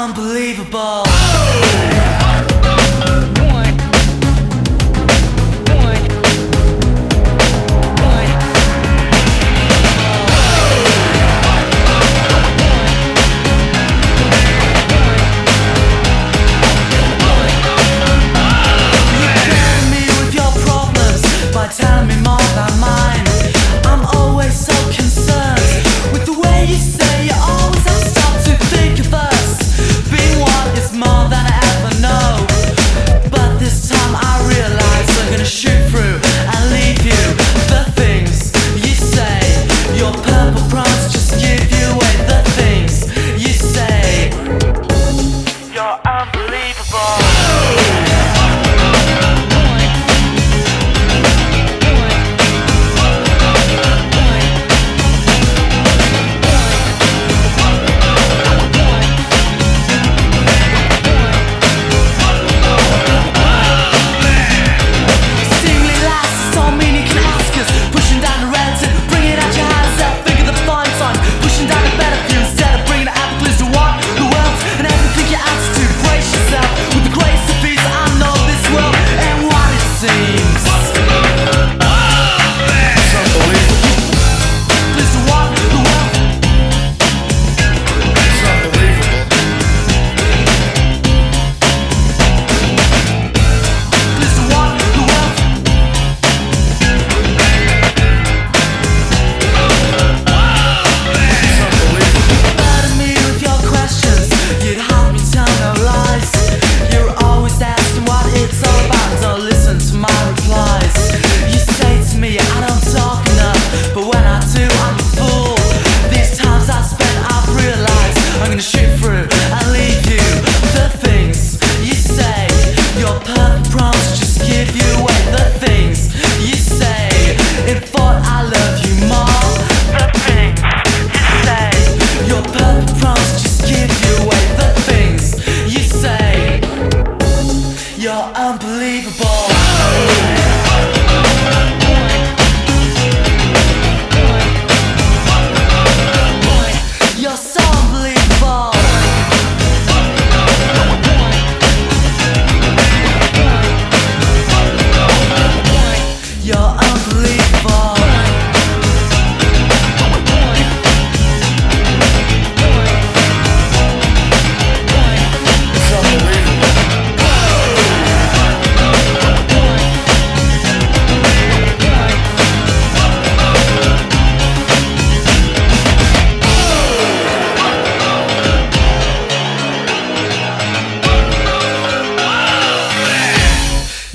Unbelievable.